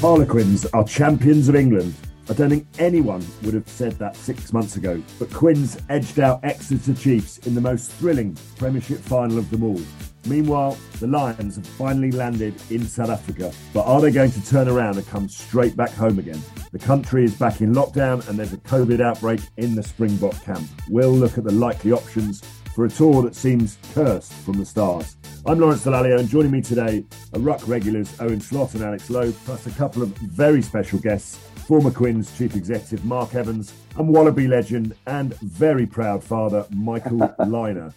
Harlequins are champions of England. I don't think anyone would have said that six months ago, but Quins edged out Exeter Chiefs in the most thrilling Premiership final of them all. Meanwhile, the Lions have finally landed in South Africa, but are they going to turn around and come straight back home again? The country is back in lockdown and there's a COVID outbreak in the Springbok camp. We'll look at the likely options for a tour that seems cursed from the stars. I'm Lawrence Dallaglio, and joining me today are Ruck regulars Owen Slot and Alex Lowe, plus a couple of very special guests former Quins Chief Executive Mark Evans and Wallaby legend and very proud father Michael Lynagh.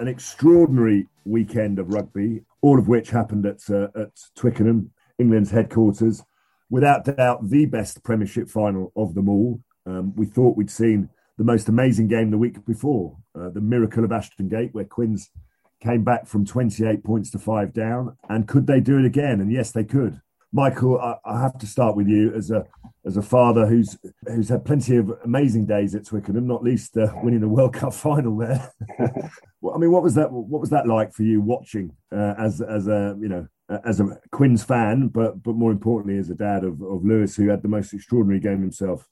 An extraordinary weekend of rugby, all of which happened at, uh, at Twickenham, England's headquarters. Without doubt, the best Premiership final of them all. Um, we thought we'd seen the most amazing game the week before, uh, the miracle of Ashton Gate, where Quins came back from 28 points to five down. And could they do it again? And yes, they could. Michael, I, I have to start with you as a as a father who's who's had plenty of amazing days at Twickenham, not least uh, winning the World Cup final there. Well, I mean, what was that? What was that like for you watching uh, as as a you know as a Quins fan, but but more importantly as a dad of, of Louis, who had the most extraordinary game himself.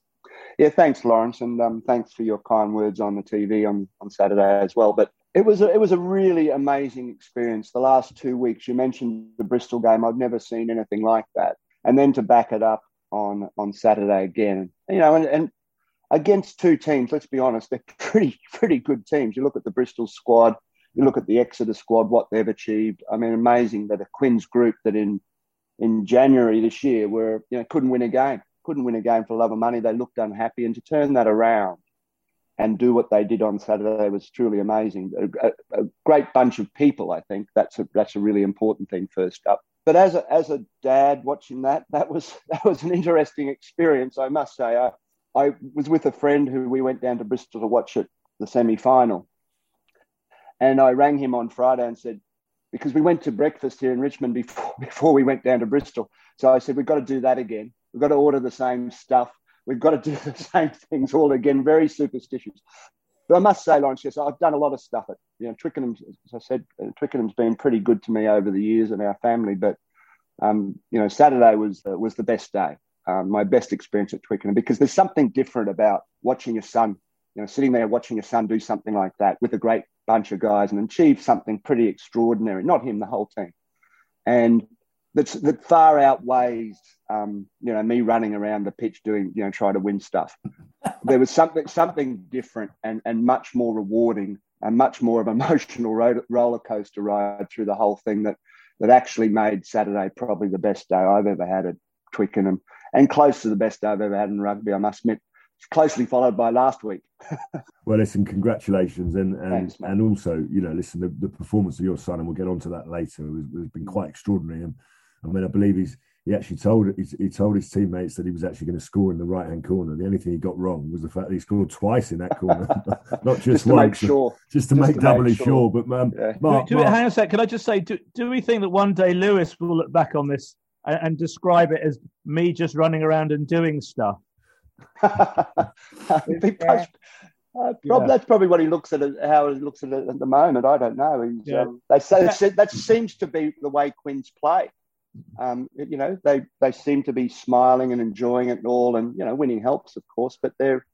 Yeah, thanks, Lawrence, and um, thanks for your kind words on the TV on, on Saturday as well. But it was a, it was a really amazing experience. The last two weeks, you mentioned the Bristol game. I've never seen anything like that. And then to back it up on on Saturday again, you know, and, and against two teams. Let's be honest, they're pretty pretty good teams. You look at the Bristol squad, you look at the Exeter squad, what they've achieved. I mean, amazing that a Quins group that in in January this year were you know couldn't win a game, couldn't win a game for love of money. They looked unhappy, and to turn that around and do what they did on Saturday was truly amazing. A, a, a great bunch of people, I think. That's a that's a really important thing. First up, but as a as a dad watching that, that was that was an interesting experience, I must say. I I was with a friend who we went down to Bristol to watch it, the semi final, and I rang him on Friday and said because we went to breakfast here in Richmond before before we went down to Bristol. So I said we've got to do that again. We've got to order the same stuff. We've got to do the same things all again. Very superstitious. But I must say, Lawrence, yes, I've done a lot of stuff at you know Twickenham. As I said, uh, Twickenham's been pretty good to me over the years and our family. But um, you know, Saturday was uh, was the best day, um, my best experience at Twickenham because there's something different about watching your son, you know, sitting there watching your son do something like that with a great bunch of guys and achieve something pretty extraordinary. Not him, the whole team, and that's that far outweighs um, you know me running around the pitch doing you know trying to win stuff. there was something something different and and much more rewarding and much more of an emotional ro- roller coaster ride through the whole thing that that actually made Saturday probably the best day I've ever had at Twickenham and close to the best day I've ever had in rugby. I must admit, closely followed by last week. Well, listen, congratulations, and and, Thanks, and also, you know, listen, the, the performance of your son, and we'll get onto that later, has, has been quite extraordinary. And I mean, I believe he's he actually told he, he told his teammates that he was actually going to score in the right hand corner. The only thing he got wrong was the fact that he scored twice in that corner, not just, Just to once. make sure. Just to Just make to doubly make sure. sure. But um, Yeah. Mark, do, do, Mark- hang on a sec. Can I just say, do, do we think that one day Louis will look back on this and, and describe it as me just running around and doing stuff? It'd be post- Uh, prob- yeah. That's probably what he looks at, it, how he looks at it at the moment. I don't know. Yeah. Um, they say yeah. that seems to be the way Quins play. Um, you know, they they seem to be smiling and enjoying it all, and you know, winning helps, of course, but they're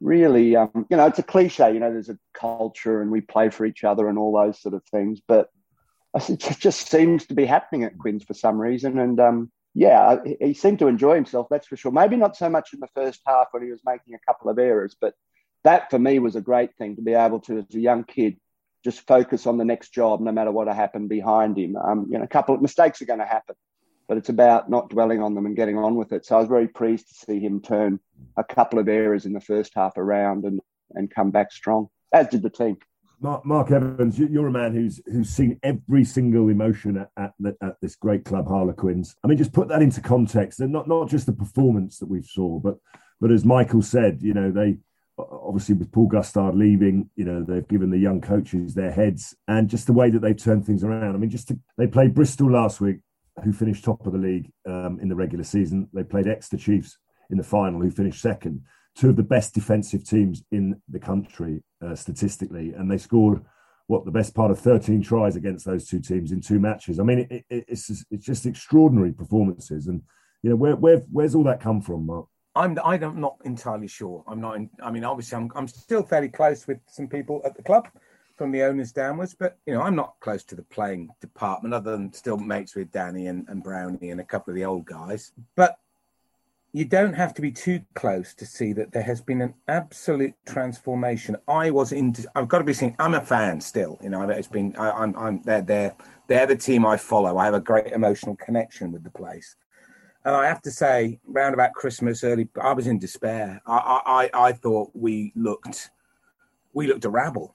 really, um, you know, it's a cliche. You know, there's a culture, and we play for each other, and all those sort of things. But it just seems to be happening at Quins for some reason, and um, yeah, he seemed to enjoy himself. That's for sure. Maybe not so much in the first half when he was making a couple of errors, but that for me was a great thing to be able to, as a young kid, just focus on the next job, no matter what happened behind him. Um, you know, a couple of mistakes are going to happen, but it's about not dwelling on them and getting on with it. So I was very pleased to see him turn a couple of errors in the first half around and and come back strong, as did the team. Mark, Mark Evans, you're a man who's who's seen every single emotion at at, the, at, this great club, Harlequins. I mean, just put that into context, and not not just the performance that we saw, but but as Michael said, you know, they obviously with Paul Gustard leaving, you know, they've given the young coaches their heads and just the way that they've turned things around. I mean, just to, they played Bristol last week, who finished top of the league um, in the regular season. They played Exeter Chiefs in the final, who finished second. Two of the best defensive teams in the country uh, statistically, and they scored what the best part of 13 tries against those two teams in two matches. I mean, it, it, it's just, it's just extraordinary performances, and you know where, where where's all that come from, Mark? I'm I'm not entirely sure. I'm not. In, I mean, obviously, I'm I'm still fairly close with some people at the club, from the owners downwards. But you know, I'm not close to the playing department, other than still mates with Danny and, and Brownie and a couple of the old guys. But you don't have to be too close to see that there has been an absolute transformation. I was in. I've got to be seen. I'm a fan still. You know, it's been. I, I'm. I'm. They're. They're. They're the team I follow. I have a great emotional connection with the place. And I have to say, round about Christmas, early, I was in despair. I, I, I thought we looked, we looked a rabble,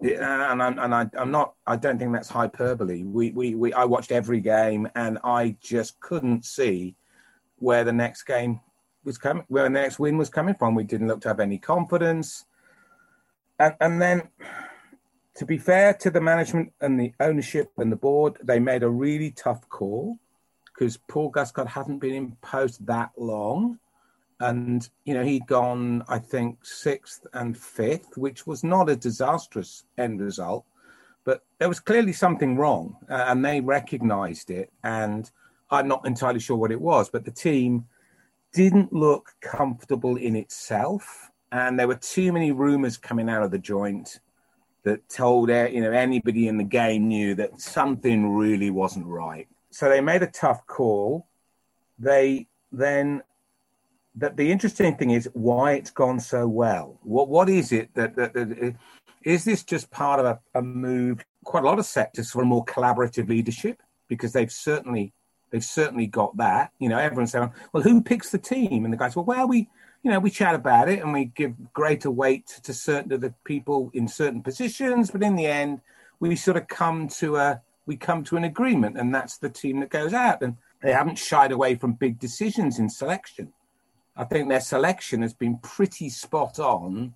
and I'm, and I, I'm not. I don't think that's hyperbole. We, we, we. I watched every game, and I just couldn't see where the next game was coming, where the next win was coming from. We didn't look to have any confidence, and, and then to be fair to the management and the ownership and the board, they made a really tough call because Paul Gustard hadn't been in post that long. And, you know, he'd gone, I think, sixth and fifth, which was not a disastrous end result. But there was clearly something wrong, uh, and they recognized it. And I'm not entirely sure what it was, but the team didn't look comfortable in itself. And there were too many rumors coming out of the joint that told you know anybody in the game knew that something really wasn't right so they made a tough call. They then that the interesting thing is why it's gone so well. What what is it that, that, that uh, is this just part of a, a, move? Quite a lot of sectors for a more collaborative leadership because they've certainly they've certainly got that. You know, everyone's saying, "Well, who picks the team?" And the guys, "Well, well, we you know we chat about it and we give greater weight to certain of the people in certain positions, but in the end, we sort of come to a we come to an agreement, and that's the team that goes out. And they haven't shied away from big decisions in selection. I think their selection has been pretty spot on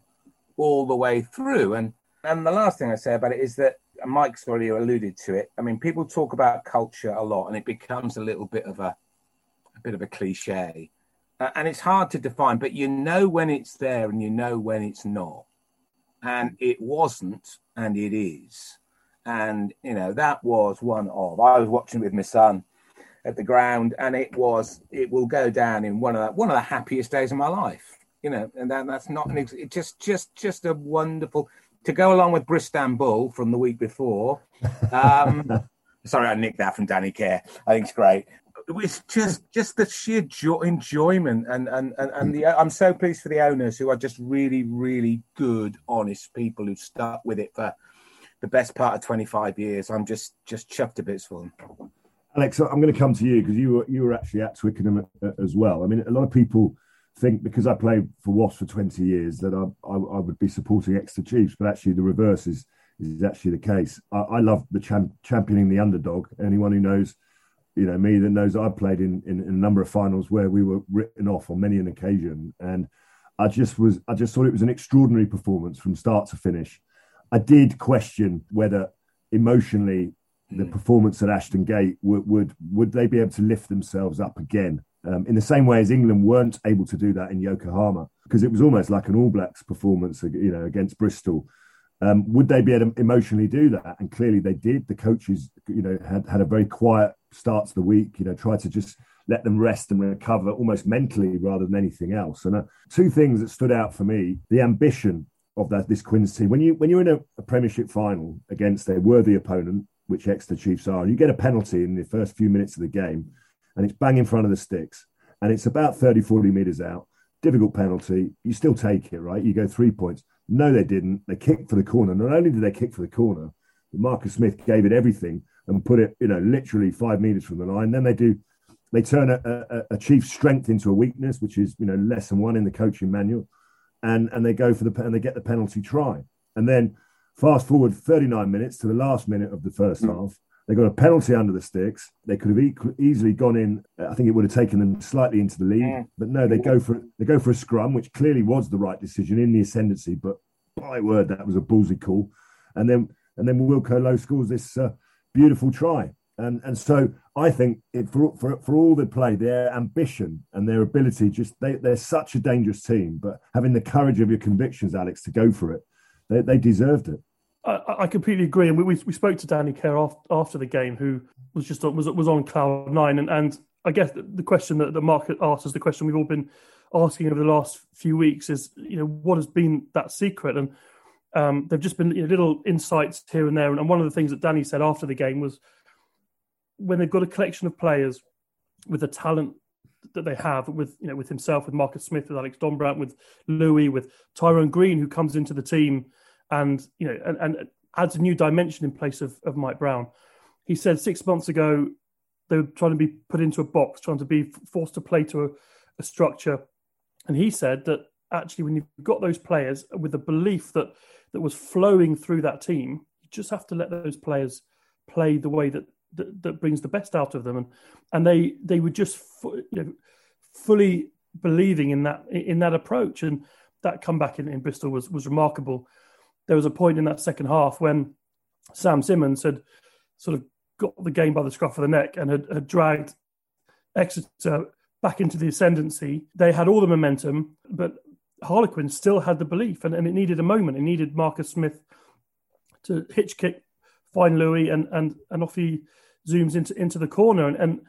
all the way through. And and the last thing I say about it is that Mike's already alluded to it. I mean, people talk about culture a lot, and it becomes a little bit of a a bit of a cliche, uh, and it's hard to define. But you know when it's there, and you know when it's not. And it wasn't, and it is and you know that was one of. I was watching with my son at the ground, and it was it will go down in one of the, one of the happiest days of my life. You know, and that, that's not an it just just just a wonderful to go along with Bristol from the week before. Um, sorry, I nicked that from Danny Care. I think it's great. It's just just the sheer jo- enjoyment and and and, and the I'm so pleased for the owners who are just really really good, honest people who've stuck with it for the best part of 25 years. I'm just just chuffed to bits for them. Alex, I'm going to come to you because you were you were actually at Twickenham uh, as well. I mean, a lot of people think because I played for Wasps for 20 years that I, I, I would be supporting Exeter Chiefs, but actually the reverse is is actually the case. I, I love the champ, championing the underdog. Anyone who knows, you know me, that knows I played in, in, in a number of finals where we were written off on many an occasion, and I just was I just thought it was an extraordinary performance from start to finish. I did question whether emotionally the hmm. performance at Ashton Gate would, would would they be able to lift themselves up again um, in the same way as England weren't able to do that in Yokohama because it was almost like an All Blacks performance, you know, against Bristol. Um, would they be able to emotionally do that? And clearly they did. The coaches, you know, had had a very quiet start to the week. You know, tried to just let them rest and recover almost mentally rather than anything else. And uh, two things that stood out for me: the ambition of that this Quins team. When you when you're in a, a Premiership final against a worthy opponent, which Exeter Chiefs are, and you get a penalty in the first few minutes of the game, and it's bang in front of the sticks, and it's about 30, 40 metres out, difficult penalty, you still take it, right? You go three points. No, they didn't. They kicked for the corner. Not only did they kick for the corner, but Marcus Smith gave it everything and put it, you know, literally five metres from the line. Then they do, they turn a, a, a strength into a weakness, which is, you know, lesson one in the coaching manual. And, and they go for the, and they get the penalty try. And then fast forward 39 minutes to the last minute of the first mm. half they got a penalty under the sticks. They could have e- easily gone in. I think it would have taken them slightly into the lead, yeah. but no, they go for they go for a scrum, which clearly was the right decision in the ascendancy. But by word, that was a ballsy call. And then and then Wilco Louw scores this uh, beautiful try. And and so I think it, for, for for all they play, their ambition and their ability, just they, they're such a dangerous team. But having the courage of your convictions, Alex, to go for it, they, they deserved it. I, I completely agree, and we, we, we spoke to Danny Care after, after the game, who was just was was on cloud nine, and, and I guess the, question that the market asked is the question we've all been asking over the last few weeks is you know what has been that secret, and um, there've just been you know, little insights here and there, and one of the things that Danny said after the game was when they've got a collection of players with the talent that they have with you know with himself, with Marcus Smith, with Alex Dombrandt, with Louis, with Tyrone Green, who comes into the team and you know and, and adds a new dimension in place of, of Mike Brown. He said six months ago they were trying to be put into a box, trying to be forced to play to a, a structure, and he said that actually when you've got those players with the belief that that was flowing through that team, you just have to let those players play the way that that, that brings the best out of them, and and they they were just you know, fully believing in that in that approach, and that comeback in, in Bristol was was remarkable there was a point in that second half when Sam Simmonds had sort of got the game by the scruff of the neck and had, had dragged Exeter back into the ascendancy. They had all the momentum, but Harlequin still had the belief, and, and it needed a moment. It needed Marcus Smith to hitch kick, find Louis, and and and off he zooms into into the corner, and, and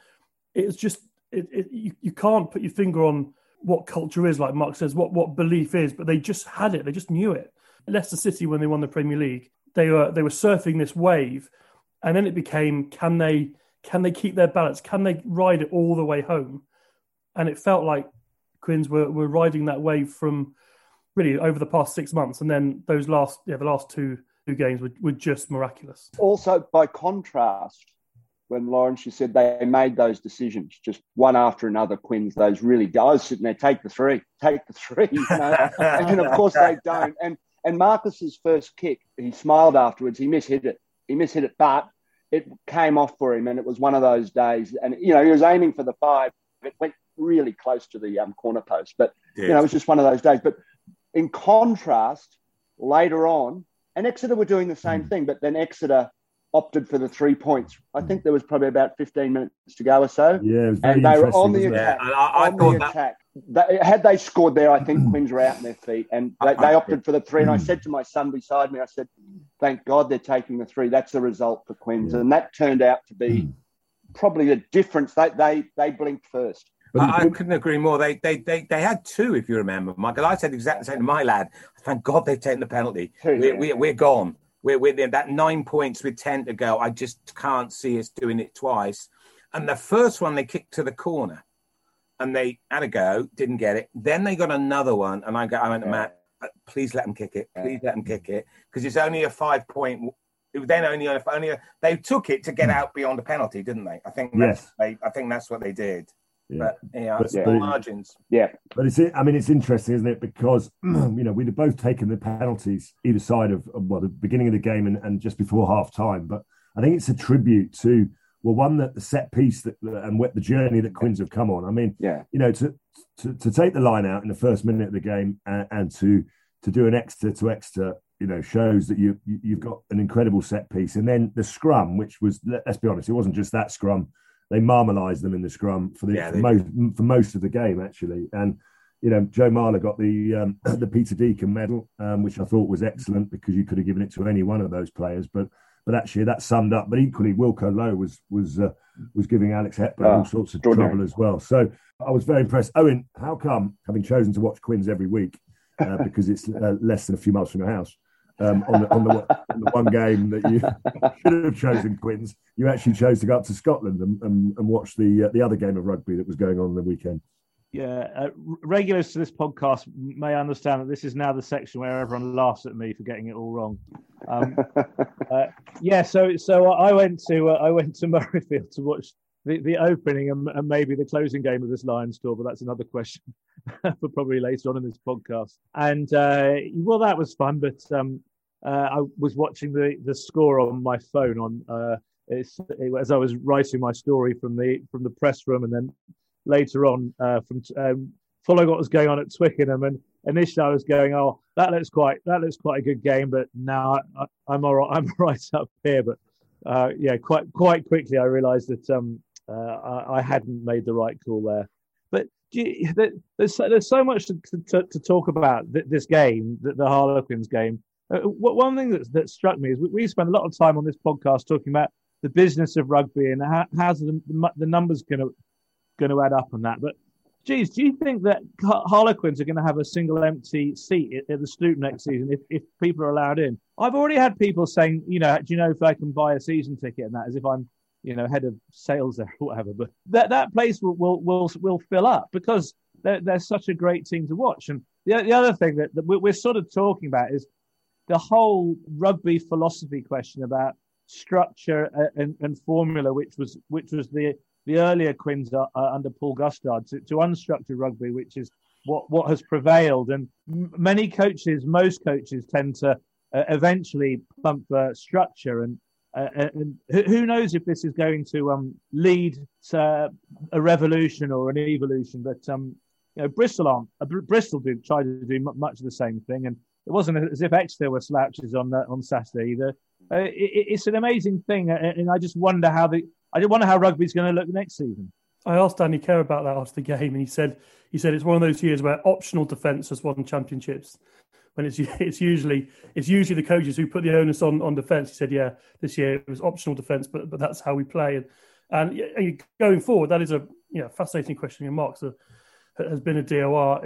it's just it, it, you, you can't put your finger on what culture is, like Mark says, what what belief is, but they just had it. They just knew it. Leicester City when they won the Premier League, they were they were surfing this wave, and then it became can they can they keep their balance? Can they ride it all the way home? And it felt like Quins were, were riding that wave from really over the past six months, and then those last yeah the last two two games were, were just miraculous. Also, by contrast, when Lawrence, you said they made those decisions just one after another. Quins, those really, I was sitting there, take the three, take the three, you know? and of course they don't. And and Marcus's first kick, he smiled afterwards. He mishit it. He mishit it, but it came off for him, and it was one of those days. And you know, he was aiming for the five. It went really close to the um, corner post, but yes. you know, it was just one of those days. But in contrast, later on, and Exeter were doing the same mm. thing, but then Exeter opted for the three points. I think there was probably about 15 minutes to go or so. Yeah, and they were on the attack. Yeah, I, I on the that... attack. They, had they scored there, I think Quins were out on their feet, and they, they opted for the three. And I said to my son beside me, I said, "Thank God they're taking the three. That's the result for Quins." Yeah. And that turned out to be hmm. probably the difference. They they they blinked first. I, I, couldn't agree more. They, they they they had two, if you remember, Michael. I said exactly the same to my lad. Thank God they've taken the penalty. Two, we're, yeah. we're, we're gone we're, we're that nine points with 10 to go. I just can't see us doing it twice. And the first one they kicked to the corner and they had a go, didn't get it. Then they got another one. And I, got, I went to Matt, uh, please let them kick it. Please let them kick it. Because it's only a five point. It was then only only a, they took it to get out beyond the penalty, didn't they? I think yes. They, I think that's what they did. Yeah. But yeah, but, small margins. Yeah, but it's I mean it's interesting, isn't it? Because you know we'd have both taken the penalties either side of well the beginning of the game and, and just before half time. But I think it's a tribute to well one that the set piece that and what the journey that Quins have come on. I mean, yeah, you know to to, to take the line out in the first minute of the game and, and to to do an Exeter to Exeter you know shows that you you've got an incredible set piece and then the scrum which was let's be honest it wasn't just that scrum they marmalised them in the scrum for the yeah, for most for most of the game actually. And you know, Joe Marler got the um, the Peter Deacon medal, um, which I thought was excellent because you could have given it to any one of those players. But but actually, that summed up. But equally, Wilco Louw was was uh, was giving Alex Hepburn oh, all sorts of trouble as well. So I was very impressed. Owen, how come, having chosen to watch Quins every week uh, because it's uh, less than a few miles from your house, um, on, the, on, the, on, the, one game that you should have chosen Quins, you actually chose to go up to Scotland and, and, and watch the uh, the other game of rugby that was going on the weekend. Yeah, uh, regulars to this podcast may understand that this is now the section where everyone laughs at me for getting it all wrong. Um, uh, yeah, so so I went to uh, I went to Murrayfield to watch the, the opening and, and, maybe the closing game of this Lions tour, but that's another question for probably later on in this podcast. And uh, well, that was fun, but um, uh, I was watching the the score on my phone on uh, it, as I was writing my story from the from the press room, and then later on uh, from um, following what was going on at Twickenham. And initially, I was going, "Oh, that looks quite that looks quite a good game," but now I, am all right. I'm right up here, but. Uh, yeah, quite quite quickly I realised that um, uh, I, I, hadn't made the right call there. But you, there's there's so much to, to, to talk about this game, the, the Harlequins game. Uh, one thing that that struck me is we, we spend a lot of time on this podcast talking about the business of rugby and how, how's the, the numbers going to going to add up on that. But geez, do you think that Harlequins are going to have a single empty seat at, at the Stoop next season if, if people are allowed in? I've already had people saying, you know, do you know if I can buy a season ticket and that as if I'm you know, head of sales there or whatever. But that, that place will, will, will, will fill up because they're, they're such a great team to watch. And the, the other thing that, that we're sort of talking about is the whole rugby philosophy question about structure and, and formula, which was which was the the earlier Quins uh, under Paul Gustard to, to unstructured rugby, which is what what has prevailed. And many coaches, most coaches, tend to uh, eventually plump for structure and uh, and who knows if this is going to um, lead to a revolution or an evolution? But um, you know, Bristol on uh, Bristol did try to do much of the same thing, and it wasn't as if Exeter were slouches on uh, on Saturday either. Uh, it, it's an amazing thing, and I just wonder how the I just wonder how rugby's going to look next season. I asked Danny Care about that after the game, and he said he said it's one of those years where optional defence has won championships when it's it's usually it's usually the coaches who put the onus on on defence. He said, "Yeah, this year it was optional defence, but but that's how we play." And, and going forward, that is a you know, fascinating question. Your marks has been a DOR.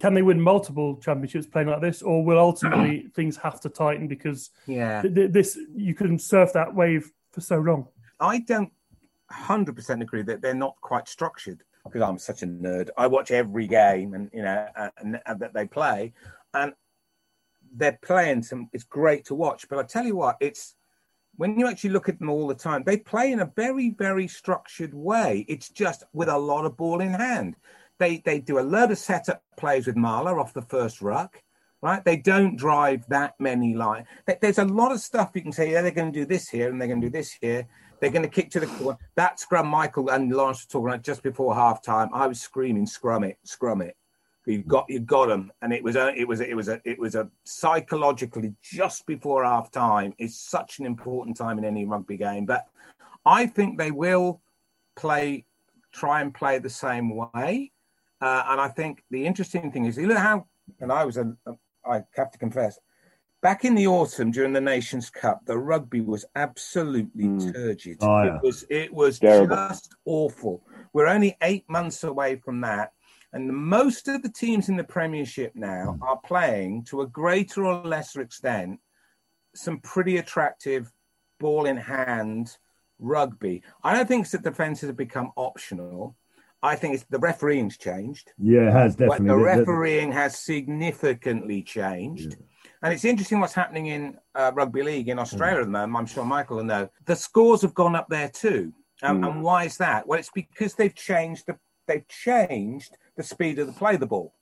Can they win multiple championships playing like this, or will ultimately things have to tighten because yeah, th- this you can surf that wave for so long? I don't hundred percent agree that they're not quite structured because I'm such a nerd. I watch every game and you know and, and that they play, and they're playing some. It's great to watch, but I tell you what, it's when you actually look at them all the time, they play in a very, very structured way. It's just with a lot of ball in hand. They they do a load of setup plays with Marler off the first ruck, right? They don't drive that many line. There's a lot of stuff you can say. Yeah, they're going to do this here and they're going to do this here. They're going to kick to the corner. That scrum, Michael and Lawrence were talking about just before half time. I was screaming, "Scrum it, scrum it!" You got you got them, and it was a it was a, it was a it was a psychologically just before half time is such an important time in any rugby game. But I think they will play, try and play the same way. Uh, and I think the interesting thing is, you know how, and I was a, I have to confess, back in the autumn during the Nations Cup, the rugby was absolutely mm. turgid. Oh, yeah. It was it was Terrible. just awful. We're only eight months away from that. And most of the teams in the Premiership now are playing to a greater or lesser extent some pretty attractive ball in hand rugby. I don't think the defences have become optional. I think it's the refereeing's changed. Yeah, it has definitely. the refereeing has significantly changed. Yeah. And it's interesting what's happening in uh, rugby league in Australia at the moment. I'm sure Michael will know. The scores have gone up there too. Um, mm. And why is that? Well, it's because they've changed the they've changed the speed of the play the ball.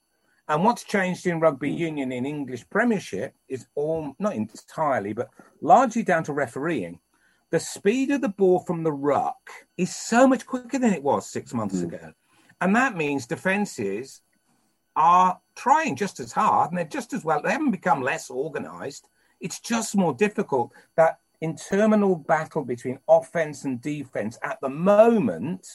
And what's changed in rugby union in English Premiership is all not entirely, but largely down to refereeing. The speed of the ball from the ruck is so much quicker than it was six months mm. ago. And that means defenses are trying just as hard and they're just as well, they haven't become less organized. It's just more difficult. That interminable battle between offense and defense at the moment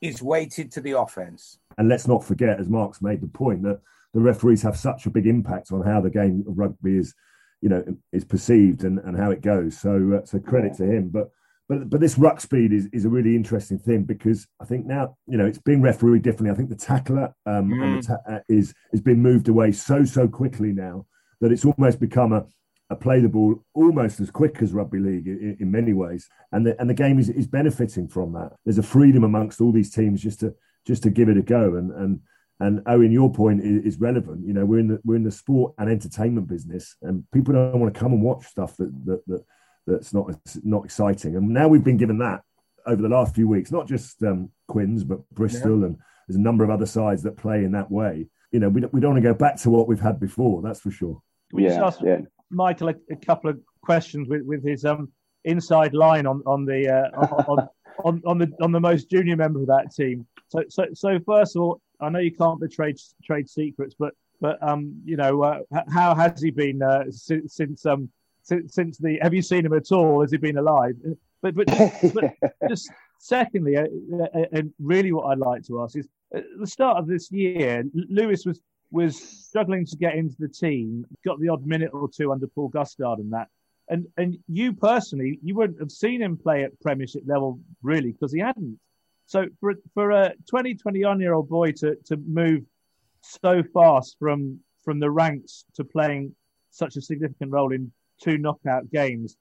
is weighted to the offense. And let's not forget, as Mark's made the point, that the referees have such a big impact on how the game of rugby is, you know, is perceived and, and how it goes. So, uh, so credit yeah. to him. But but but this ruck speed is, is a really interesting thing because I think now you know it's being refereed differently. I think the tackler um, mm. the ta- uh, is is being moved away so so quickly now that it's almost become a a play the ball almost as quick as rugby league in, in, many ways, and the and the game is, is benefiting from that. There's a freedom amongst all these teams just to just to give it a go, and and and Owen, your point is, is relevant. You know, we're in the we're in the sport and entertainment business, and people don't want to come and watch stuff that that, that that's not not exciting. And now we've been given that over the last few weeks, not just um, Quins, but Bristol, yeah. and there's a number of other sides that play in that way. You know, we don't, we don't want to go back to what we've had before. That's for sure. We yeah, just asked yeah. Michael a, a, couple of questions with, with his um, inside line on on the uh, on, on, on the on the most junior member of that team. So so so first of all, I know you can't betray trade secrets, but but um, you know, uh, how has he been uh, since, since um since, since the have you seen him at all? Has he been alive? But but, but just secondly, uh, uh, and really what I'd like to ask is at the start of this year, Louis was was struggling to get into the team, got the odd minute or two under Paul Gustard and that. And and you personally, you wouldn't have seen him play at Premiership level really because he hadn't. So for for a 20, 21 year old boy to to move so fast from from the ranks to playing such a significant role in two knockout games.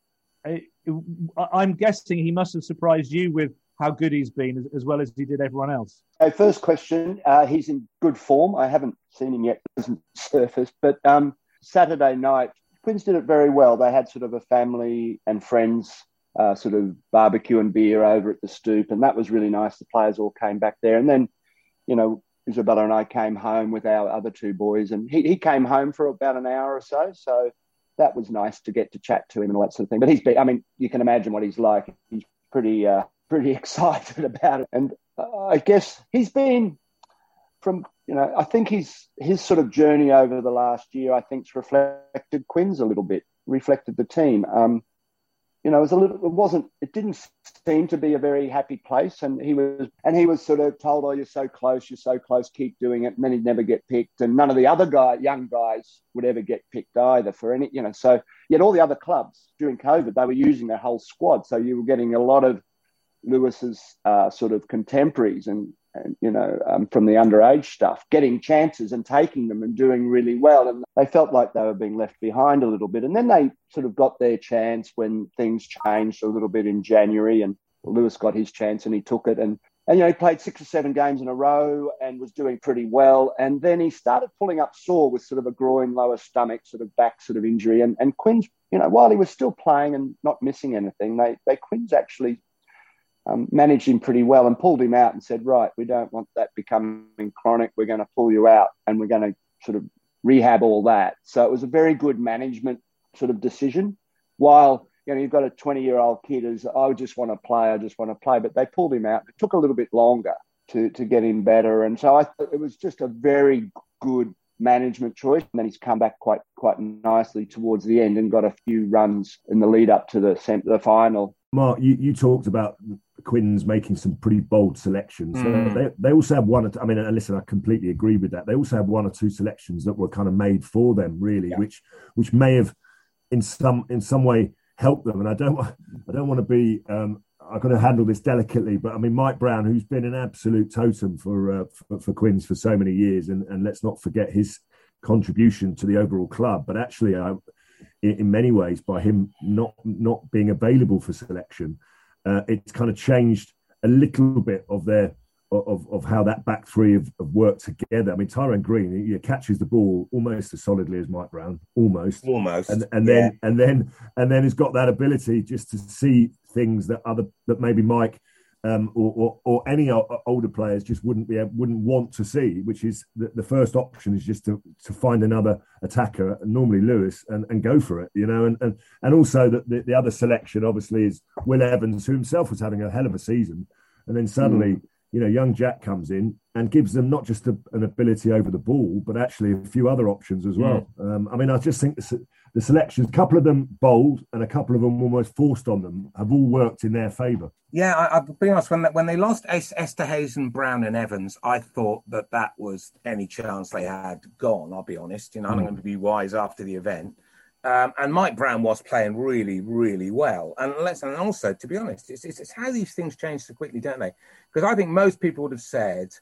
I'm guessing he must have surprised you with how good he's been as, as well as he did everyone else. Okay, first question. Uh, he's in good form. I haven't seen him yet, hasn't surfaced, but um, Saturday night, Quins did it very well. They had sort of a family and friends uh, sort of barbecue and beer over at the stoop, and that was really nice. The players all came back there. And then, you know, Isabella and I came home with our other two boys, and he, he came home for about an hour or so. So that was nice to get to chat to him and all that sort of thing. But he's been, I mean, you can imagine what he's like. He's pretty, uh, pretty excited about it. And uh, I guess he's been from, you know, I think he's, his sort of journey over the last year, I think's reflected Quins a little bit, reflected the team. Um, you know, it was a little, it wasn't, it didn't seem to be a very happy place. And he was, and he was sort of told, oh, you're so close, you're so close, keep doing it. And then he'd never get picked. And none of the other guy, young guys would ever get picked either for any, you know, so yet all the other clubs during COVID, they were using their whole squad. So you were getting a lot of Louis's uh, sort of contemporaries and and, you know, um, from the underage stuff, getting chances and taking them and doing really well. And they felt like they were being left behind a little bit. And then they sort of got their chance when things changed a little bit in January. And Louis got his chance and he took it. And, and you know, he played six or seven games in a row and was doing pretty well. And then he started pulling up sore with sort of a groin, lower stomach, sort of back sort of injury. And, and Quins, you know, while he was still playing and not missing anything, they, they Quins actually um, managed him pretty well and pulled him out and said, right, we don't want that becoming chronic. We're going to pull you out and we're going to sort of rehab all that. So it was a very good management sort of decision. While you know you've got a 20 year old kid who's I just want to play, I just want to play, but they pulled him out. It took a little bit longer to to get him better, and so I thought it was just a very good management choice. And then he's come back quite quite nicely towards the end and got a few runs in the lead up to the the final. Mark, you, you talked about Quins making some pretty bold selections. Mm. They, they also have one. I mean, and listen, I completely agree with that. They also have one or two selections that were kind of made for them, really, yeah. which which may have in some in some way helped them. And I don't I don't want to be. Um, I'm going to handle this delicately, but I mean Mike Brown, who's been an absolute totem for uh, for, for Quins for so many years, and, and let's not forget his contribution to the overall club. But actually, uh, in, in many ways, by him not not being available for selection uh, it's kind of changed a little bit of their of, of how that back three have, have worked together. I mean, Tyrone Green he, he, catches the ball almost as solidly as Mike Brown, almost, almost, and and then yeah. and then and then has got that ability just to see things that other that maybe Mike um, or, or, or, any older players just wouldn't be wouldn't want to see, which is the, the, first option is just to, to find another attacker, normally Louis, and, and go for it, you know, and and, and also that the, the other selection obviously is Will Evans, who himself was having a hell of a season, and then suddenly. Mm. You know, young Jack comes in and gives them not just a, an ability over the ball, but actually a few other options as well. Mm. Um, I mean, I just think the, the selections, a couple of them bold and a couple of them almost forced on them, have all worked in their favour. Yeah, I, will be honest. When they, when they lost Esterhuizen, Brown, and Evans, I thought that that was any chance they had gone. I'll be honest. You know, mm. I'm going to be wise after the event. Um, and Mike Brown was playing really, really well. And let's and also, to be honest, it's, it's, it's how these things change so quickly, don't they? Because I think most people would have said,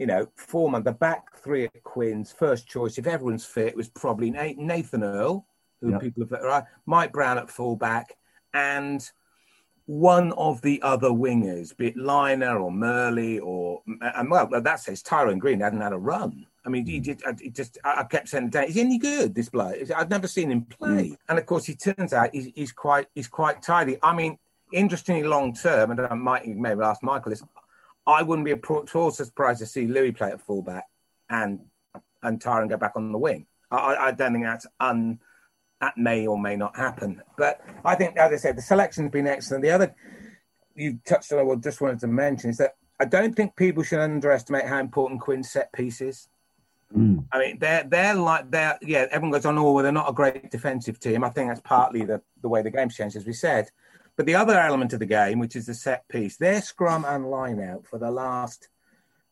you know, Foreman, the back three at Quins first choice, if everyone's fit, was probably Nathan Earle, who yep. people have right, Mike Brown at fullback, and one of the other wingers, be it Lynagh or Murley or and well, that says Tyrone Green hadn't had a run. I mean, he did. I, he just, I kept saying, "Is he any good?" This bloke. I've never seen him play, mm. and of course, he turns out he's, he's, quite, he's quite tidy. I mean, interestingly, long term, and I might maybe ask Michael this. I wouldn't be at all surprised to see Louis play at fullback and and Tyrone go back on the wing. I, I don't think that's un that may or may not happen. But I think, as I said, the selection's been excellent. The other you touched on, I just wanted to mention is that I don't think people should underestimate how important Quins' set pieces. Mm. I mean, they're they're like they're yeah. Everyone goes on, oh, well, they're not a great defensive team. I think that's partly the the way the game's changed, as we said. But the other element of the game, which is the set piece, their scrum and line out for the last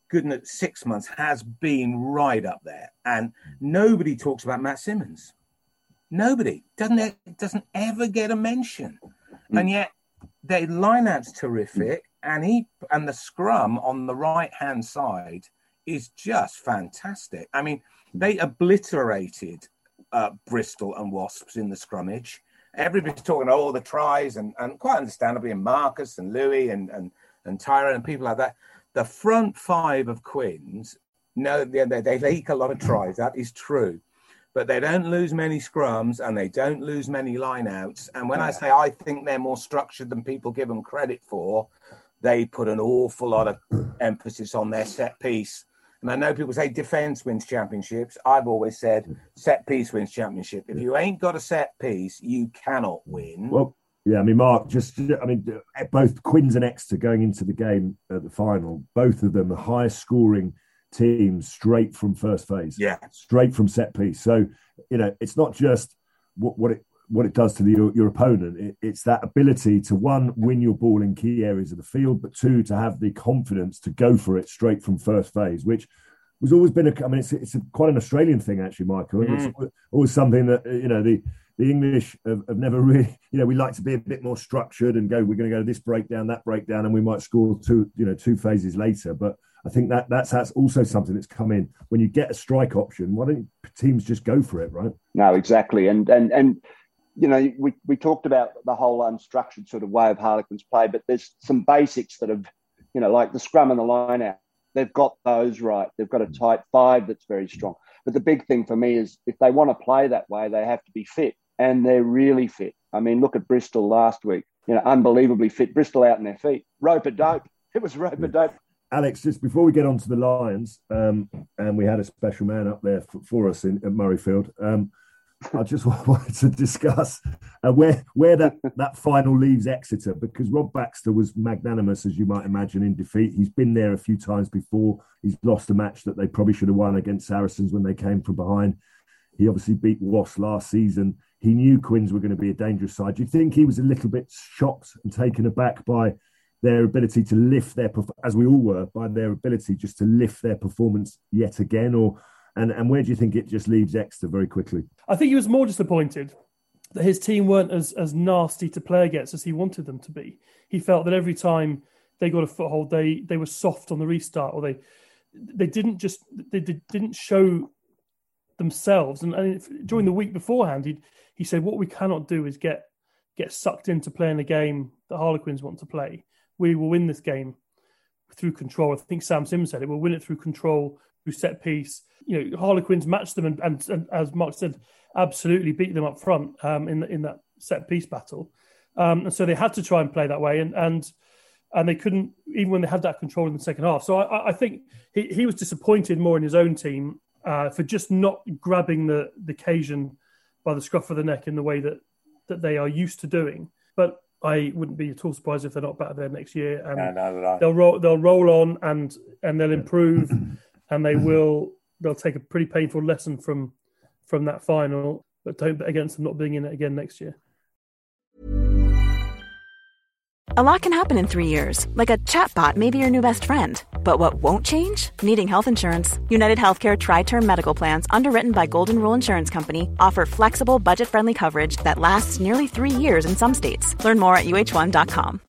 goodness six months has been right up there, and nobody talks about Matt Symons. Nobody doesn't doesn't ever get a mention, mm. and yet their line out's terrific, and he and the scrum on the right hand side is just fantastic. I mean, they obliterated uh, Bristol and Wasps in the scrummage. Everybody's talking all the tries and, and quite understandably, and Marcus and Louis and and and Tyrone and people like that. The front five of Quins, no, they, they leak a lot of tries. That is true, but they don't lose many scrums and they don't lose many lineouts. And when I say I think they're more structured than people give them credit for, they put an awful lot of emphasis on their set piece and I know people say defense wins championships. I've always said hmm. set piece wins championship. If hmm. you ain't got a set piece, you cannot hmm. win. Well, yeah, I mean, Mark, just I mean, eh, both Quins and Exeter going into the game at the final, both of them the highest scoring teams straight from first phase. Yeah, straight from set piece. So you know, it's not just what, what it what it does to the, your, your opponent. It, it's that ability to one win your ball in key areas of the field, but two to have the confidence to go for it straight from first phase, which was always been a. I mean, it's it's a, quite an Australian thing actually, Michael. Mm. It's always something that you know the the English have, have, never really. You know, we like to be a bit more structured and go. We're going to go to this breakdown, that breakdown, and we might score two you know two phases later, but. I think that that's, that's also something that's come in. When you get a strike option, why don't teams just go for it, right? No, exactly. And and and you know, we, we talked about the whole unstructured sort of way of Harlequins play, but there's some basics that have, you know, like the scrum and the line out. They've got those right. They've got a tight five that's very strong. But the big thing for me is if they want to play that way, they have to be fit, and they're really fit. I mean, look at Bristol last week. You know, unbelievably fit. Bristol out in their feet. Roper dope. It was roper dope. Alex, just before we get on to the Lions, um, and we had a special man up there for, for us in, at Murrayfield. Um, I just wanted to discuss uh, where where that, that final leaves Exeter because Rob Baxter was magnanimous, as you might imagine, in defeat. He's been there a few times before. He's lost a match that they probably should have won against Saracens when they came from behind. He obviously beat Wasps last season. He knew Quins were going to be a dangerous side. Do you think he was a little bit shocked and taken aback by their ability to lift their, as we all were, by their ability just to lift their performance yet again, or and and where do you think it just leaves Exeter very quickly? I think he was more disappointed that his team weren't as as nasty to play against as he wanted them to be. He felt that every time they got a foothold, they they were soft on the restart, or they they didn't just they did, didn't show themselves. And, and during the week beforehand, he he said, "What we cannot do is get get sucked into playing a game that Harlequins want to play. We will win this game through control. I think Sam Simmonds said it. We'll win it through control, through set piece. You know, Harlequins matched them and, and, and as Mark said, absolutely beat them up front um, in the, in that set piece battle. Um, and so they had to try and play that way, and and and they couldn't even when they had that control in the second half. So I, I think he, he was disappointed more in his own team uh, for just not grabbing the the occasion by the scruff of the neck in the way that that they are used to doing. But I wouldn't be at all surprised if they're not better there next year. And No, no, no. they'll roll they'll roll on and and they'll improve and they mm-hmm. will they'll take a pretty painful lesson from from that final, but don't bet against them not being in it again next year. A lot can happen in three years, like a chatbot may be your new best friend. But what won't change? Needing health insurance. United Healthcare Tri Term Medical Plans, underwritten by Golden Rule Insurance Company, offer flexible, budget friendly coverage that lasts nearly three years in some states. Learn more at uh1.com.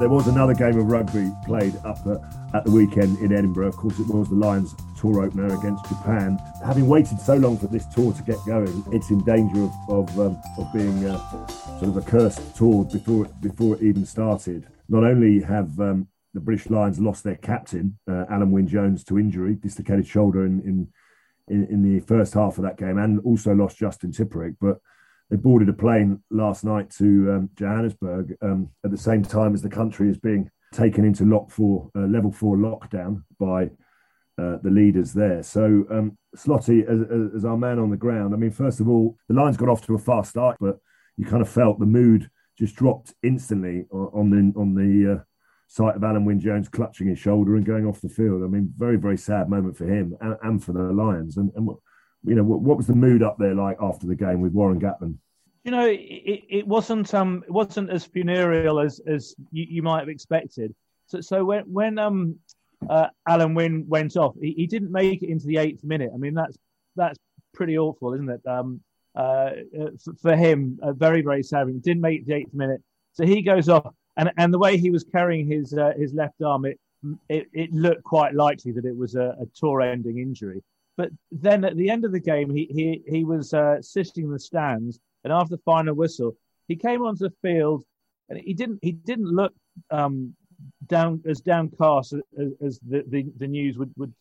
There was another game of rugby played up at, at the weekend in Edinburgh. Of course, it was the Lions tour opener against Japan. Having waited so long for this tour to get going, it's in danger of of, um, of being uh, sort of a cursed tour before it, before it even started. Not only have um, the British Lions lost their captain, uh, Alun Wyn Jones, to injury, dislocated shoulder in, in in in the first half of that game, and also lost Justin Tipuric, but they boarded a plane last night to um, Johannesburg um, at the same time as the country is being taken into lock four, uh, level four lockdown by uh, the leaders there. So, um, Slotty, as, as our man on the ground, I mean, first of all, the Lions got off to a fast start, but you kind of felt the mood just dropped instantly on the on the uh, sight of Alun Wyn Jones clutching his shoulder and going off the field. I mean, very very sad moment for him and, and for the Lions. And, and you know, what, what was the mood up there like after the game with Warren Gatland? You know, it, it wasn't um it wasn't as funereal as as you, you might have expected. So so when when um uh, Alun Wyn went off, he, he didn't make it into the eighth minute. I mean that's that's pretty awful, isn't it? Um, uh, for, him, uh, very very sad. He didn't make the eighth minute, so he goes off, and and the way he was carrying his uh, his left arm, it, it it looked quite likely that it was a, a tour-ending injury. But then at the end of the game, he he he was uh, sitting in the stands, and after the final whistle, he came onto the field, and he didn't he didn't look um, down as downcast as, as the, the, the news would would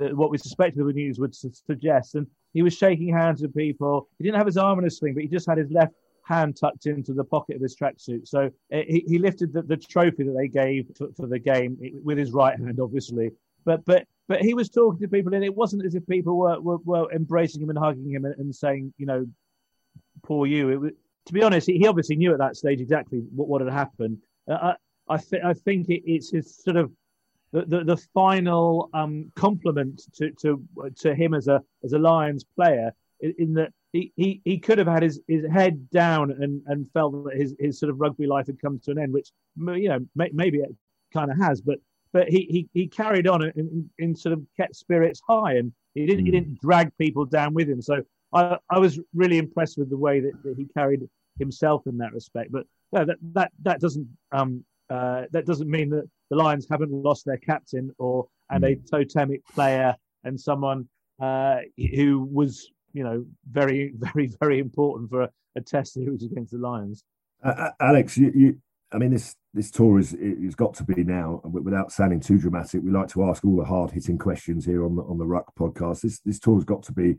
uh, what we suspected the news would su- suggest. And he was shaking hands with people. He didn't have his arm in a sling, but he just had his left hand tucked into the pocket of his tracksuit. So uh, he, he lifted the, the trophy that they gave for, for the game with his right hand, obviously. But but but he was talking to people, and it wasn't as if people were were, were embracing him and hugging him and, and saying, you know, poor you. It was, to be honest, he, he obviously knew at that stage exactly what, what had happened. Uh, I I, th- I think it, it's his sort of the, the, the final um, compliment to, to to him as a as a Lions player in, in that he, he, he could have had his, his head down and, and felt that his, his sort of rugby life had come to an end, which you know may, maybe it kind of has, but but he, he, he carried on and, and sort of kept spirits high and he didn't he didn't drag people down with him. So I, I was really impressed with the way that, that he carried himself in that respect. But no, that that that doesn't um uh, that doesn't mean that the Lions haven't lost their captain or and a totemic player and someone uh, who was you know very very very important for a, a test series against the Lions. Uh, uh, Alex, you, you, I mean, this this tour is it's got to be now. Without sounding too dramatic, we like to ask all the hard hitting questions here on the on the Ruck podcast. This this tour's got to be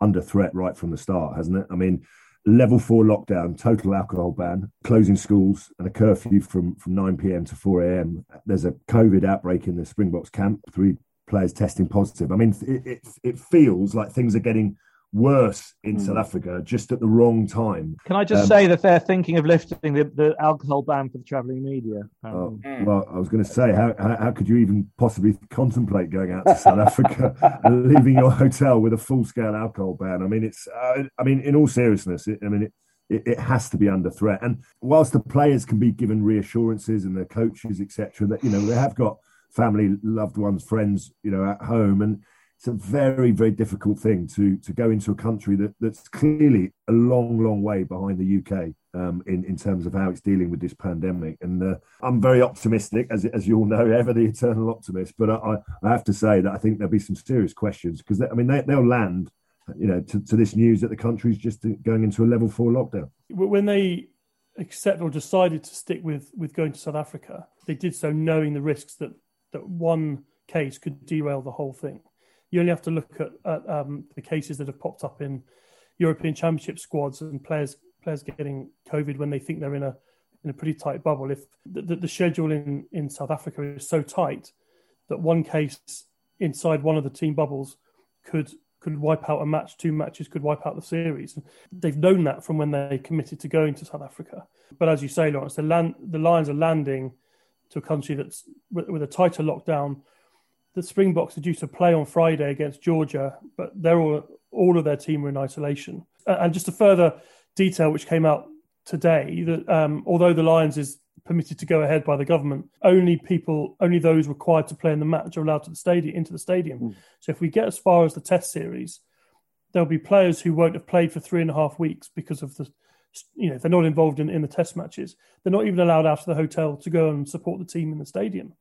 under threat right from the start, hasn't it? I mean, level four lockdown, total alcohol ban, closing schools, and a curfew from from nine pm to four am. There's a COVID outbreak in the Springboks camp. Three players testing positive. I mean, it it, it feels like things are getting worse in mm. South Africa just at the wrong time. Can I just um, say that they're thinking of lifting the, the alcohol ban for the travelling media? Um, oh, mm. well, I was going to say, how, how, how, could you even possibly contemplate going out to South Africa and leaving your hotel with a full scale alcohol ban? I mean, it's, uh, I mean, in all seriousness, it, I mean, it, it, it, has to be under threat. And whilst the players can be given reassurances and the coaches, etc., that you know they have got family, loved ones, friends, you know, at home, and it's a very, very difficult thing to to go into a country that, that's clearly a long, long way behind the UK um, in in terms of how it's dealing with this pandemic. And uh, I'm very optimistic, as as you all know, ever the eternal optimist. But I, I have to say that I think there'll be some serious questions because I mean they, they'll land, you know, to, to this news that the country's just going into a level four lockdown. When they accept or decided to stick with with going to South Africa, they did so knowing the risks that that one case could derail the whole thing you only have to look at, at um, the cases that have popped up in European Championship squads and players players getting COVID when they think they're in a in a pretty tight bubble. If the, the, the schedule in, in South Africa is so tight that one case inside one of the team bubbles could could wipe out a match, two matches could wipe out the series. They've known that from when they committed to going to South Africa. But as you say, Lawrence, the land the Lions are landing to a country that's with, with a tighter lockdown the Springboks are due to play on Friday against Georgia, but they're all all of their team are in isolation. And just a further detail which came out today that um, although the Lions is permitted to go ahead by the government, only people, only those required to play in the match are allowed to the stadium into the stadium. Mm. So if we get as far as the Test series, there'll be players who won't have played for three and a half weeks because of the, you know, they're not involved in, in the Test matches. They're not even allowed out of the hotel to go and support the team in the stadium.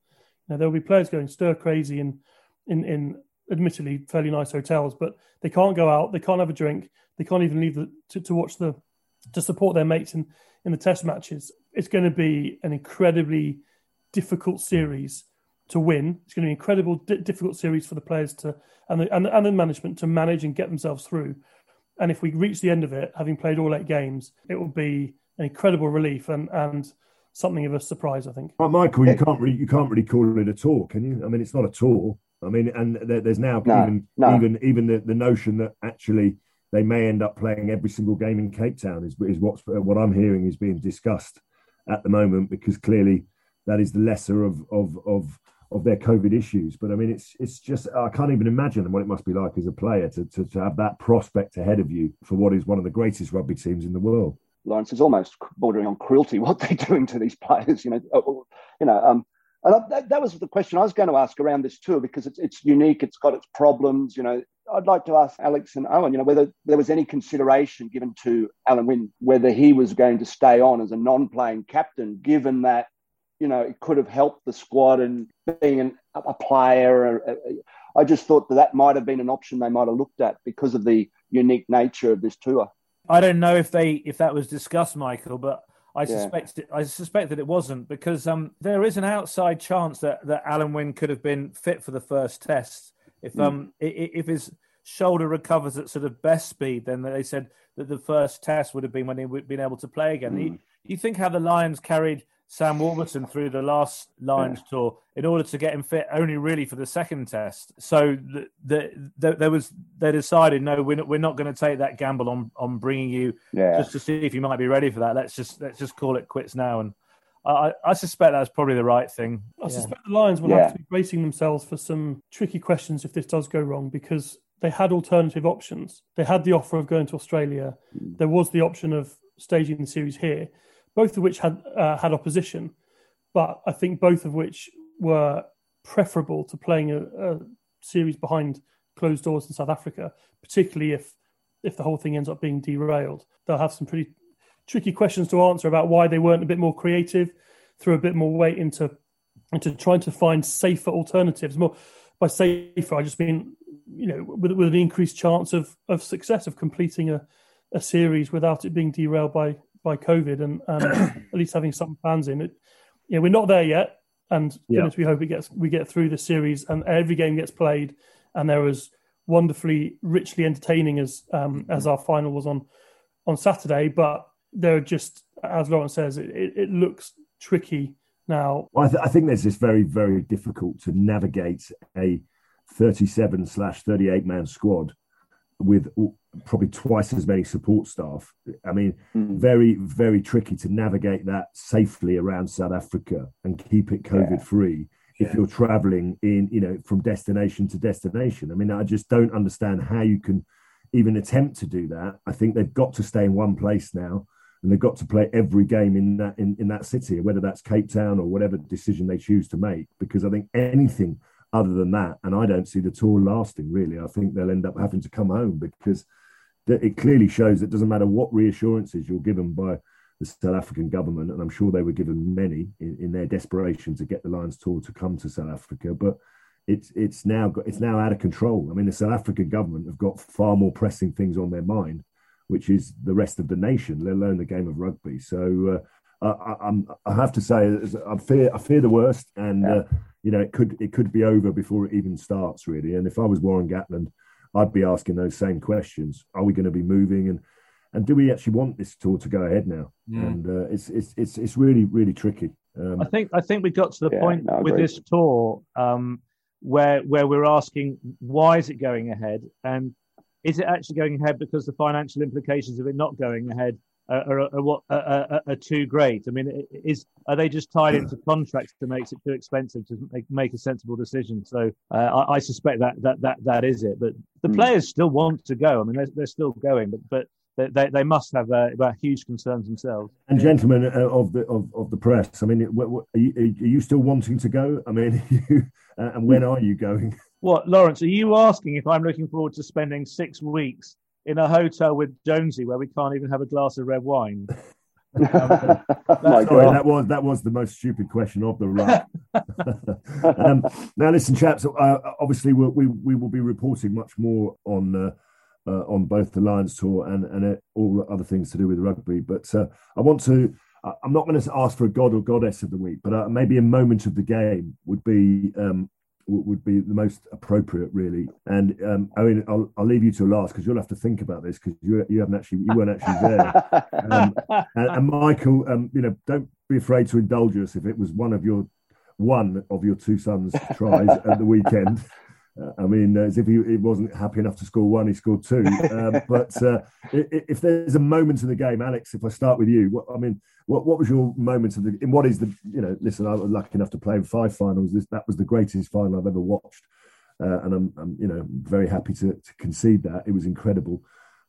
Now there will be players going stir crazy in, in, in admittedly fairly nice hotels, but they can't go out, they can't have a drink, they can't even leave the, to, to watch the to support their mates in, in the test matches. It's going to be an incredibly difficult series to win. It's going to be an incredible difficult series for the players to and the, and and the management to manage and get themselves through. And if we reach the end of it, having played all eight games, it will be an incredible relief and and something of a surprise, I think. Well, Michael, you can't really you can't really call it a tour, can you? I mean, it's not a tour. I mean, and there, there's now no, even no. even even the, the notion that actually they may end up playing every single game in Cape Town is is what's uh, what I'm hearing is being discussed at the moment because clearly that is the lesser of of of of their COVID issues. But I mean, it's it's just I can't even imagine what it must be like as a player to, to, to have that prospect ahead of you for what is one of the greatest rugby teams in the world. Lawrence is almost bordering on cruelty what they're doing to these players. You know, uh, uh, you know. Um, and that, that, was the question I was going to ask around this tour because it's it's unique. It's got its problems. You know, I'd like to ask Alex and Owen. You know, whether there was any consideration given to Alun Wyn whether he was going to stay on as a non-playing captain, given that you know it could have helped the squad and being an, a player. I just thought that that might have been an option they might have looked at because of the unique nature of this tour. I don't know if they if that was discussed, Michael, but I yeah. suspect I suspect that it wasn't because um, there is an outside chance that that Alun Wyn could have been fit for the first test if mm. um if his shoulder recovers at sort of best speed. Then they said that the first test would have been when he would have been able to play again. Mm. you think how the Lions carried Sam Warburton through the last Lions yeah. tour in order to get him fit only really for the second test. So the, the, the, there was they decided no, we're not, we're not going to take that gamble on on bringing you yeah. just to see if you might be ready for that. Let's just let's just call it quits now. And I, I suspect that's probably the right thing. I yeah. suspect the Lions will have to be bracing themselves for some tricky questions if this does go wrong because they had alternative options. They had the offer of going to Australia. Hmm. There was the option of staging the series here both of which had uh, had opposition, but I think both of which were preferable to playing a, a, series behind closed doors in South Africa, particularly if if the whole thing ends up being derailed. They'll have some pretty tricky questions to answer about why they weren't a bit more creative, threw a bit more weight into into trying to find safer alternatives. More by safer, I just mean you know with, with an increased chance of of success of completing a a series without it being derailed by by COVID and, and at least having some fans in it. Yeah, we're not there yet, and yeah. goodness, we hope it gets we get through the series and every game gets played, and there was wonderfully, richly entertaining as um, as our final was on on Saturday. But they're just, as Lauren says, it, it, it looks tricky now. Well, I, th- I think there's this very very difficult to navigate a 37 slash 38 man squad with probably twice as many support staff. I mean, mm. very, very tricky to navigate that safely around South Africa and keep it COVID free yeah. if you're traveling in, you know, from destination to destination. I mean, I just don't understand how you can even attempt to do that. I think they've got to stay in one place now and they've got to play every game in that in, in that city, whether that's Cape Town or whatever decision they choose to make. Because I think anything other than that, and I don't see the tour lasting really. I think they'll end up having to come home because it clearly shows it doesn't matter what reassurances you're given by the South African government, and I'm sure they were given many in, in their desperation to get the Lions tour to come to South Africa, but it's it's now it's now out of control. I mean, the South African government have got far more pressing things on their mind which is the rest of the nation, let alone the game of rugby. So uh, I, I, have to say, I fear I fear the worst, and yeah. uh, you know it could it could be over before it even starts, really. And if I was Warren Gatland, I'd be asking those same questions: Are we going to be moving and and do we actually want this tour to go ahead now? Mm. And uh, it's it's it's it's really really tricky. Um, I think I think we got to the yeah, point no, with this tour um, where where we're asking why is it going ahead, and is it actually going ahead because the financial implications of it not going ahead are, are, are, are, are too great? I mean, is are they just tied into contracts that makes it too expensive to make, make a sensible decision? So uh, I, I, suspect that, that that that is it. But the mm. players still want to go. I mean, they're, they're still going, but but they, they must have uh, huge concerns themselves. And gentlemen uh, of the of, of the press, I mean, are you, are you still wanting to go? I mean, uh, and when are you going? What, Lawrence? Are you asking if I'm looking forward to spending six weeks in a hotel with Jonesy where we can't even have a glass of red wine? um, sorry, that was that was the most stupid question of the run. um, now, listen, chaps. Uh, obviously, we'll, we we will be reporting much more on uh, uh, on both the Lions tour and and all other things to do with rugby. But uh, I want to. I'm not going to ask for a god or goddess of the week, but uh, maybe a moment of the game would be um, would be the most appropriate, really. And um, I mean, I'll, I'll leave you to last because you'll have to think about this because you you haven't actually you weren't actually there. Um, and, and, Michael, um, you know, don't be afraid to indulge us if it was one of your one of your two sons' tries at the weekend. I mean, as if he, he, wasn't happy enough to score one, he scored two. Um, but uh, if there's a moment in the game, Alex, if I start with you, what, I mean, what, what was your moment of the? In what is the? You know, listen, I was lucky enough to play in five finals. This that was the greatest final I've ever watched, uh, and I'm, I'm, you know very happy to, to concede that. It was incredible.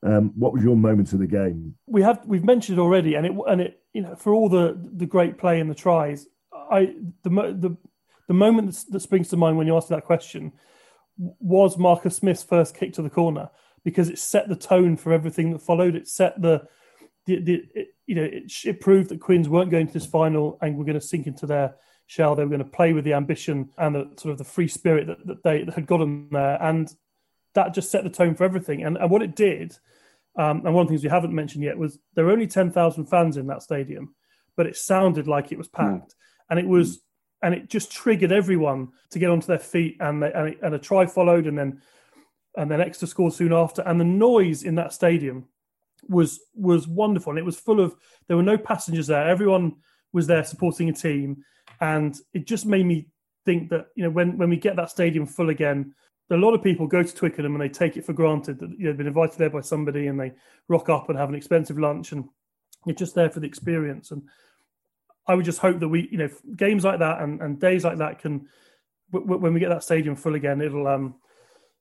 Um, what was your moment of the game? We have we've mentioned it already, and it and it you know for all the the great play and the tries, I the the the moment that springs to mind when you ask that question was Marcus Smith's first kick to the corner because it set the tone for everything that followed. It set the, the, the it, you know, it, it, proved that Quins weren't going to this final and were going to sink into their shell. They were going to play with the ambition and the sort of the free spirit that, that they that had got them there, and that just set the tone for everything. And, and what it did, um, and one of the things we haven't mentioned yet was there were only ten thousand fans in that stadium, but it sounded like it was packed, mm. and it was and it just triggered everyone to get onto their feet. And they, and, it, and a try followed, and then and then extra score soon after. And the noise in that stadium was was wonderful. And it was full of there were no passengers there. Everyone was there supporting a team, and it just made me think that you know when when we get that stadium full again. A lot of people go to Twickenham and they take it for granted that you know, they've been invited there by somebody and they rock up and have an expensive lunch and you're just there for the experience. And I would just hope that we, you know, games like that and, and days like that can, w- when we get that stadium full again, it'll, um,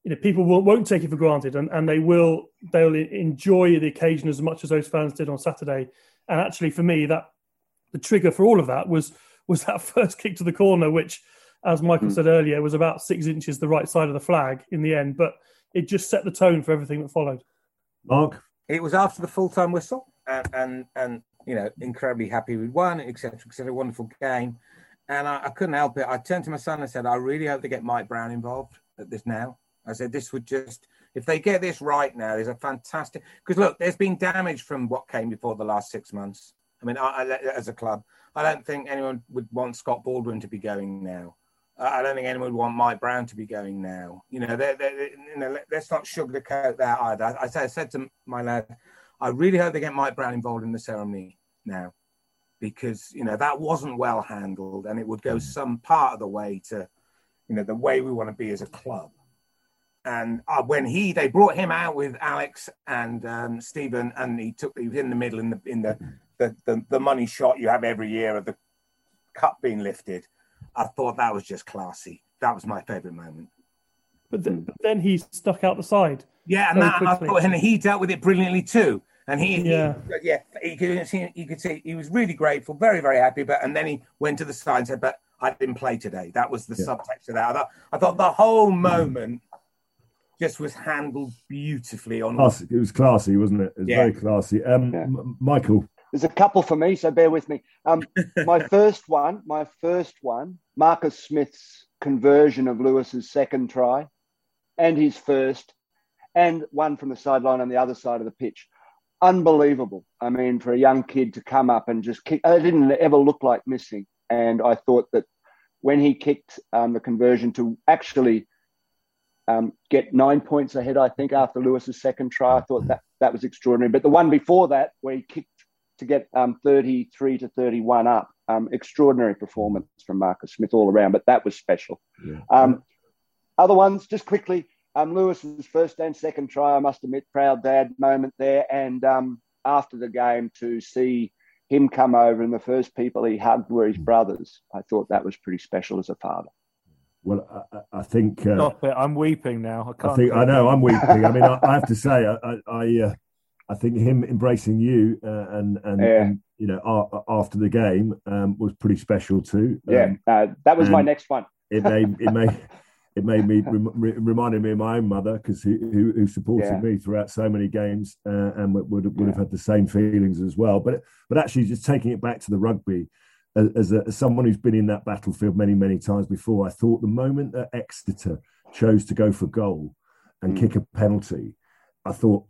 you know, people will, won't take it for granted and, and they will, they'll enjoy the occasion as much as those fans did on Saturday. And actually, for me, that the trigger for all of that was was that first kick to the corner, which, as Michael mm. said earlier, was about six inches the right side of the flag in the end. But it just set the tone for everything that followed. Mark, it was after the full time whistle, and and, and you know, incredibly happy with one, etc., etc. Wonderful game. And I, I, couldn't help it. I turned to my son and said, I really hope they get Mike Brown involved at this now. I said, this would just, if they get this right now, there's a fantastic, because look, there's been damage from what came before the last six months. I mean, I, I, as a club, I don't think anyone would want Scott Baldwin to be going now. I don't think anyone would want Mike Brown to be going now. You know, they're, they're, you know let's not sugarcoat that either. I, I said to my lad, I really hope they get Mike Brown involved in the ceremony now because you know that wasn't well handled and it would go mm. some part of the way to you know the way we want to be as a club and uh, when he they brought him out with Alex and um, Stephen, and he took he was in the middle in the in the the, the the money shot you have every year of the cup being lifted. I thought that was just classy. That was my favourite moment. But then, but then he stuck out the side. Yeah, and, that, and I thought, and he dealt with it brilliantly too. And he, Yeah. he yeah, he could see, you could see he was really grateful, very, very happy. But and then he went to the side and said, "But I didn't play today." That was the Yeah. subtext of that. I thought, I thought the whole moment just was handled beautifully on. Classy. It was classy, wasn't it? It was Yeah. very classy. Um, Yeah. M- Michael, There's a couple for me, so bear with me. Um, my first one, my first one, Marcus Smith's conversion of Louis's second try, and his first, and one from the sideline on the other side of the pitch. Unbelievable. I mean, for a young kid to come up and just kick, it didn't ever look like missing. And I thought that when he kicked um, the conversion to actually um, get nine points ahead, I think, after Louis's second try, I thought that that was extraordinary. But the one before that, where he kicked to get um, 33 to 31 up. Um, extraordinary performance from Marcus Smith all around, but that was special. Yeah. Um, other ones, just quickly, um, Louis's first and second try, I must admit, proud dad moment there. And um, after the game, to see him come over and the first people he hugged were his brothers, I thought that was pretty special as a father. well, I- I, I think uh, Stop it! I'm weeping now. I can't. I think I know. I'm weeping. I mean, I, I have to say, I I, I, uh, I think him embracing you uh, and and, Yeah. and, you know a- after the game um, was pretty special too. Yeah, Um, uh, that was my next one. it made it made it made me re- reminded me of my own mother because who, who supported Yeah. me throughout so many games uh, and would would, would have had the same feelings as well. But but actually, just taking it back to the rugby. As, as, a, as someone who's been in that battlefield many, many times before, I thought the moment that Exeter chose to go for goal and Mm. kick a penalty, I thought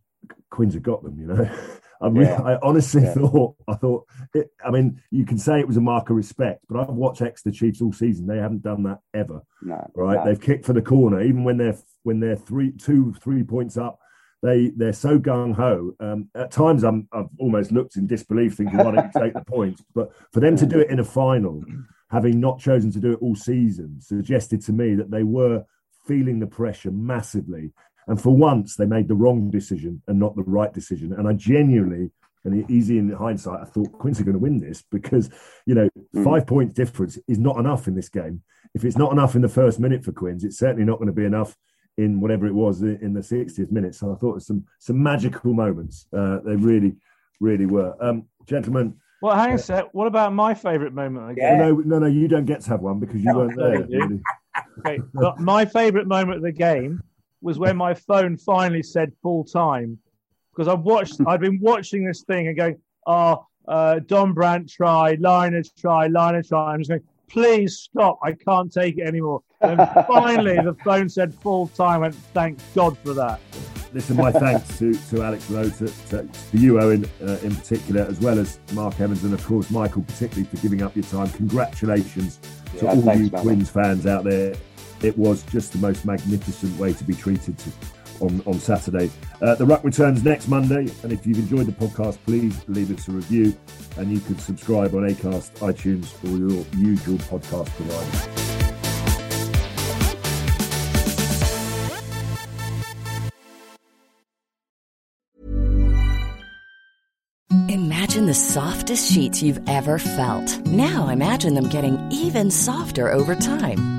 Quins have got them. You know, I, Yeah. I honestly Yeah. thought. I thought. It, I mean, you can say it was a mark of respect, but I've watched Exeter Chiefs all season. They haven't done that ever. No, Right? no. They've kicked for the corner, even when they're when they're three, two, three points up. They they're so gung ho. Um, at times, I'm I've almost looked in disbelief, thinking, why don't you take the points? But for them to do it in a final, having not chosen to do it all season, suggested to me that they were feeling the pressure massively. And for once, they made the wrong decision and not the right decision. And I genuinely, and easy in hindsight, I thought Quincy are going to win this because, you know, Mm. five points difference is not enough in this game. If it's not enough in the first minute for Quins, it's certainly not going to be enough in whatever it was in the 60th minute. So I thought it was some some magical moments. Uh, they really, really were. Um, gentlemen, Well, hang on a sec. What about my favourite moment of the Yeah. no, no, no, you don't get to have one because you weren't there. really. Okay, but my favourite moment of the game was when my phone finally said full time because I've watched. I'd been watching this thing and going, "Oh, uh, Dombrandt try, Lynagh try, Lynagh try." I'm just going, "Please stop! I can't take it anymore." And finally, the phone said full time. And thank God for that. Listen, my thanks to, to Alex Lowe, to, to, to you, Owen, uh, in particular, as well as Mark Evans, and of course, Michael, particularly for giving up your time. Congratulations to all thanks, you man. Quins fans out there. It was just the most magnificent way to be treated to, on, on Saturday. Uh, the Ruck returns next Monday, and if you've enjoyed the podcast, please leave us a review, and you can subscribe on Acast, iTunes, or your usual podcast provider. Imagine the softest sheets you've ever felt. Now imagine them getting even softer over time.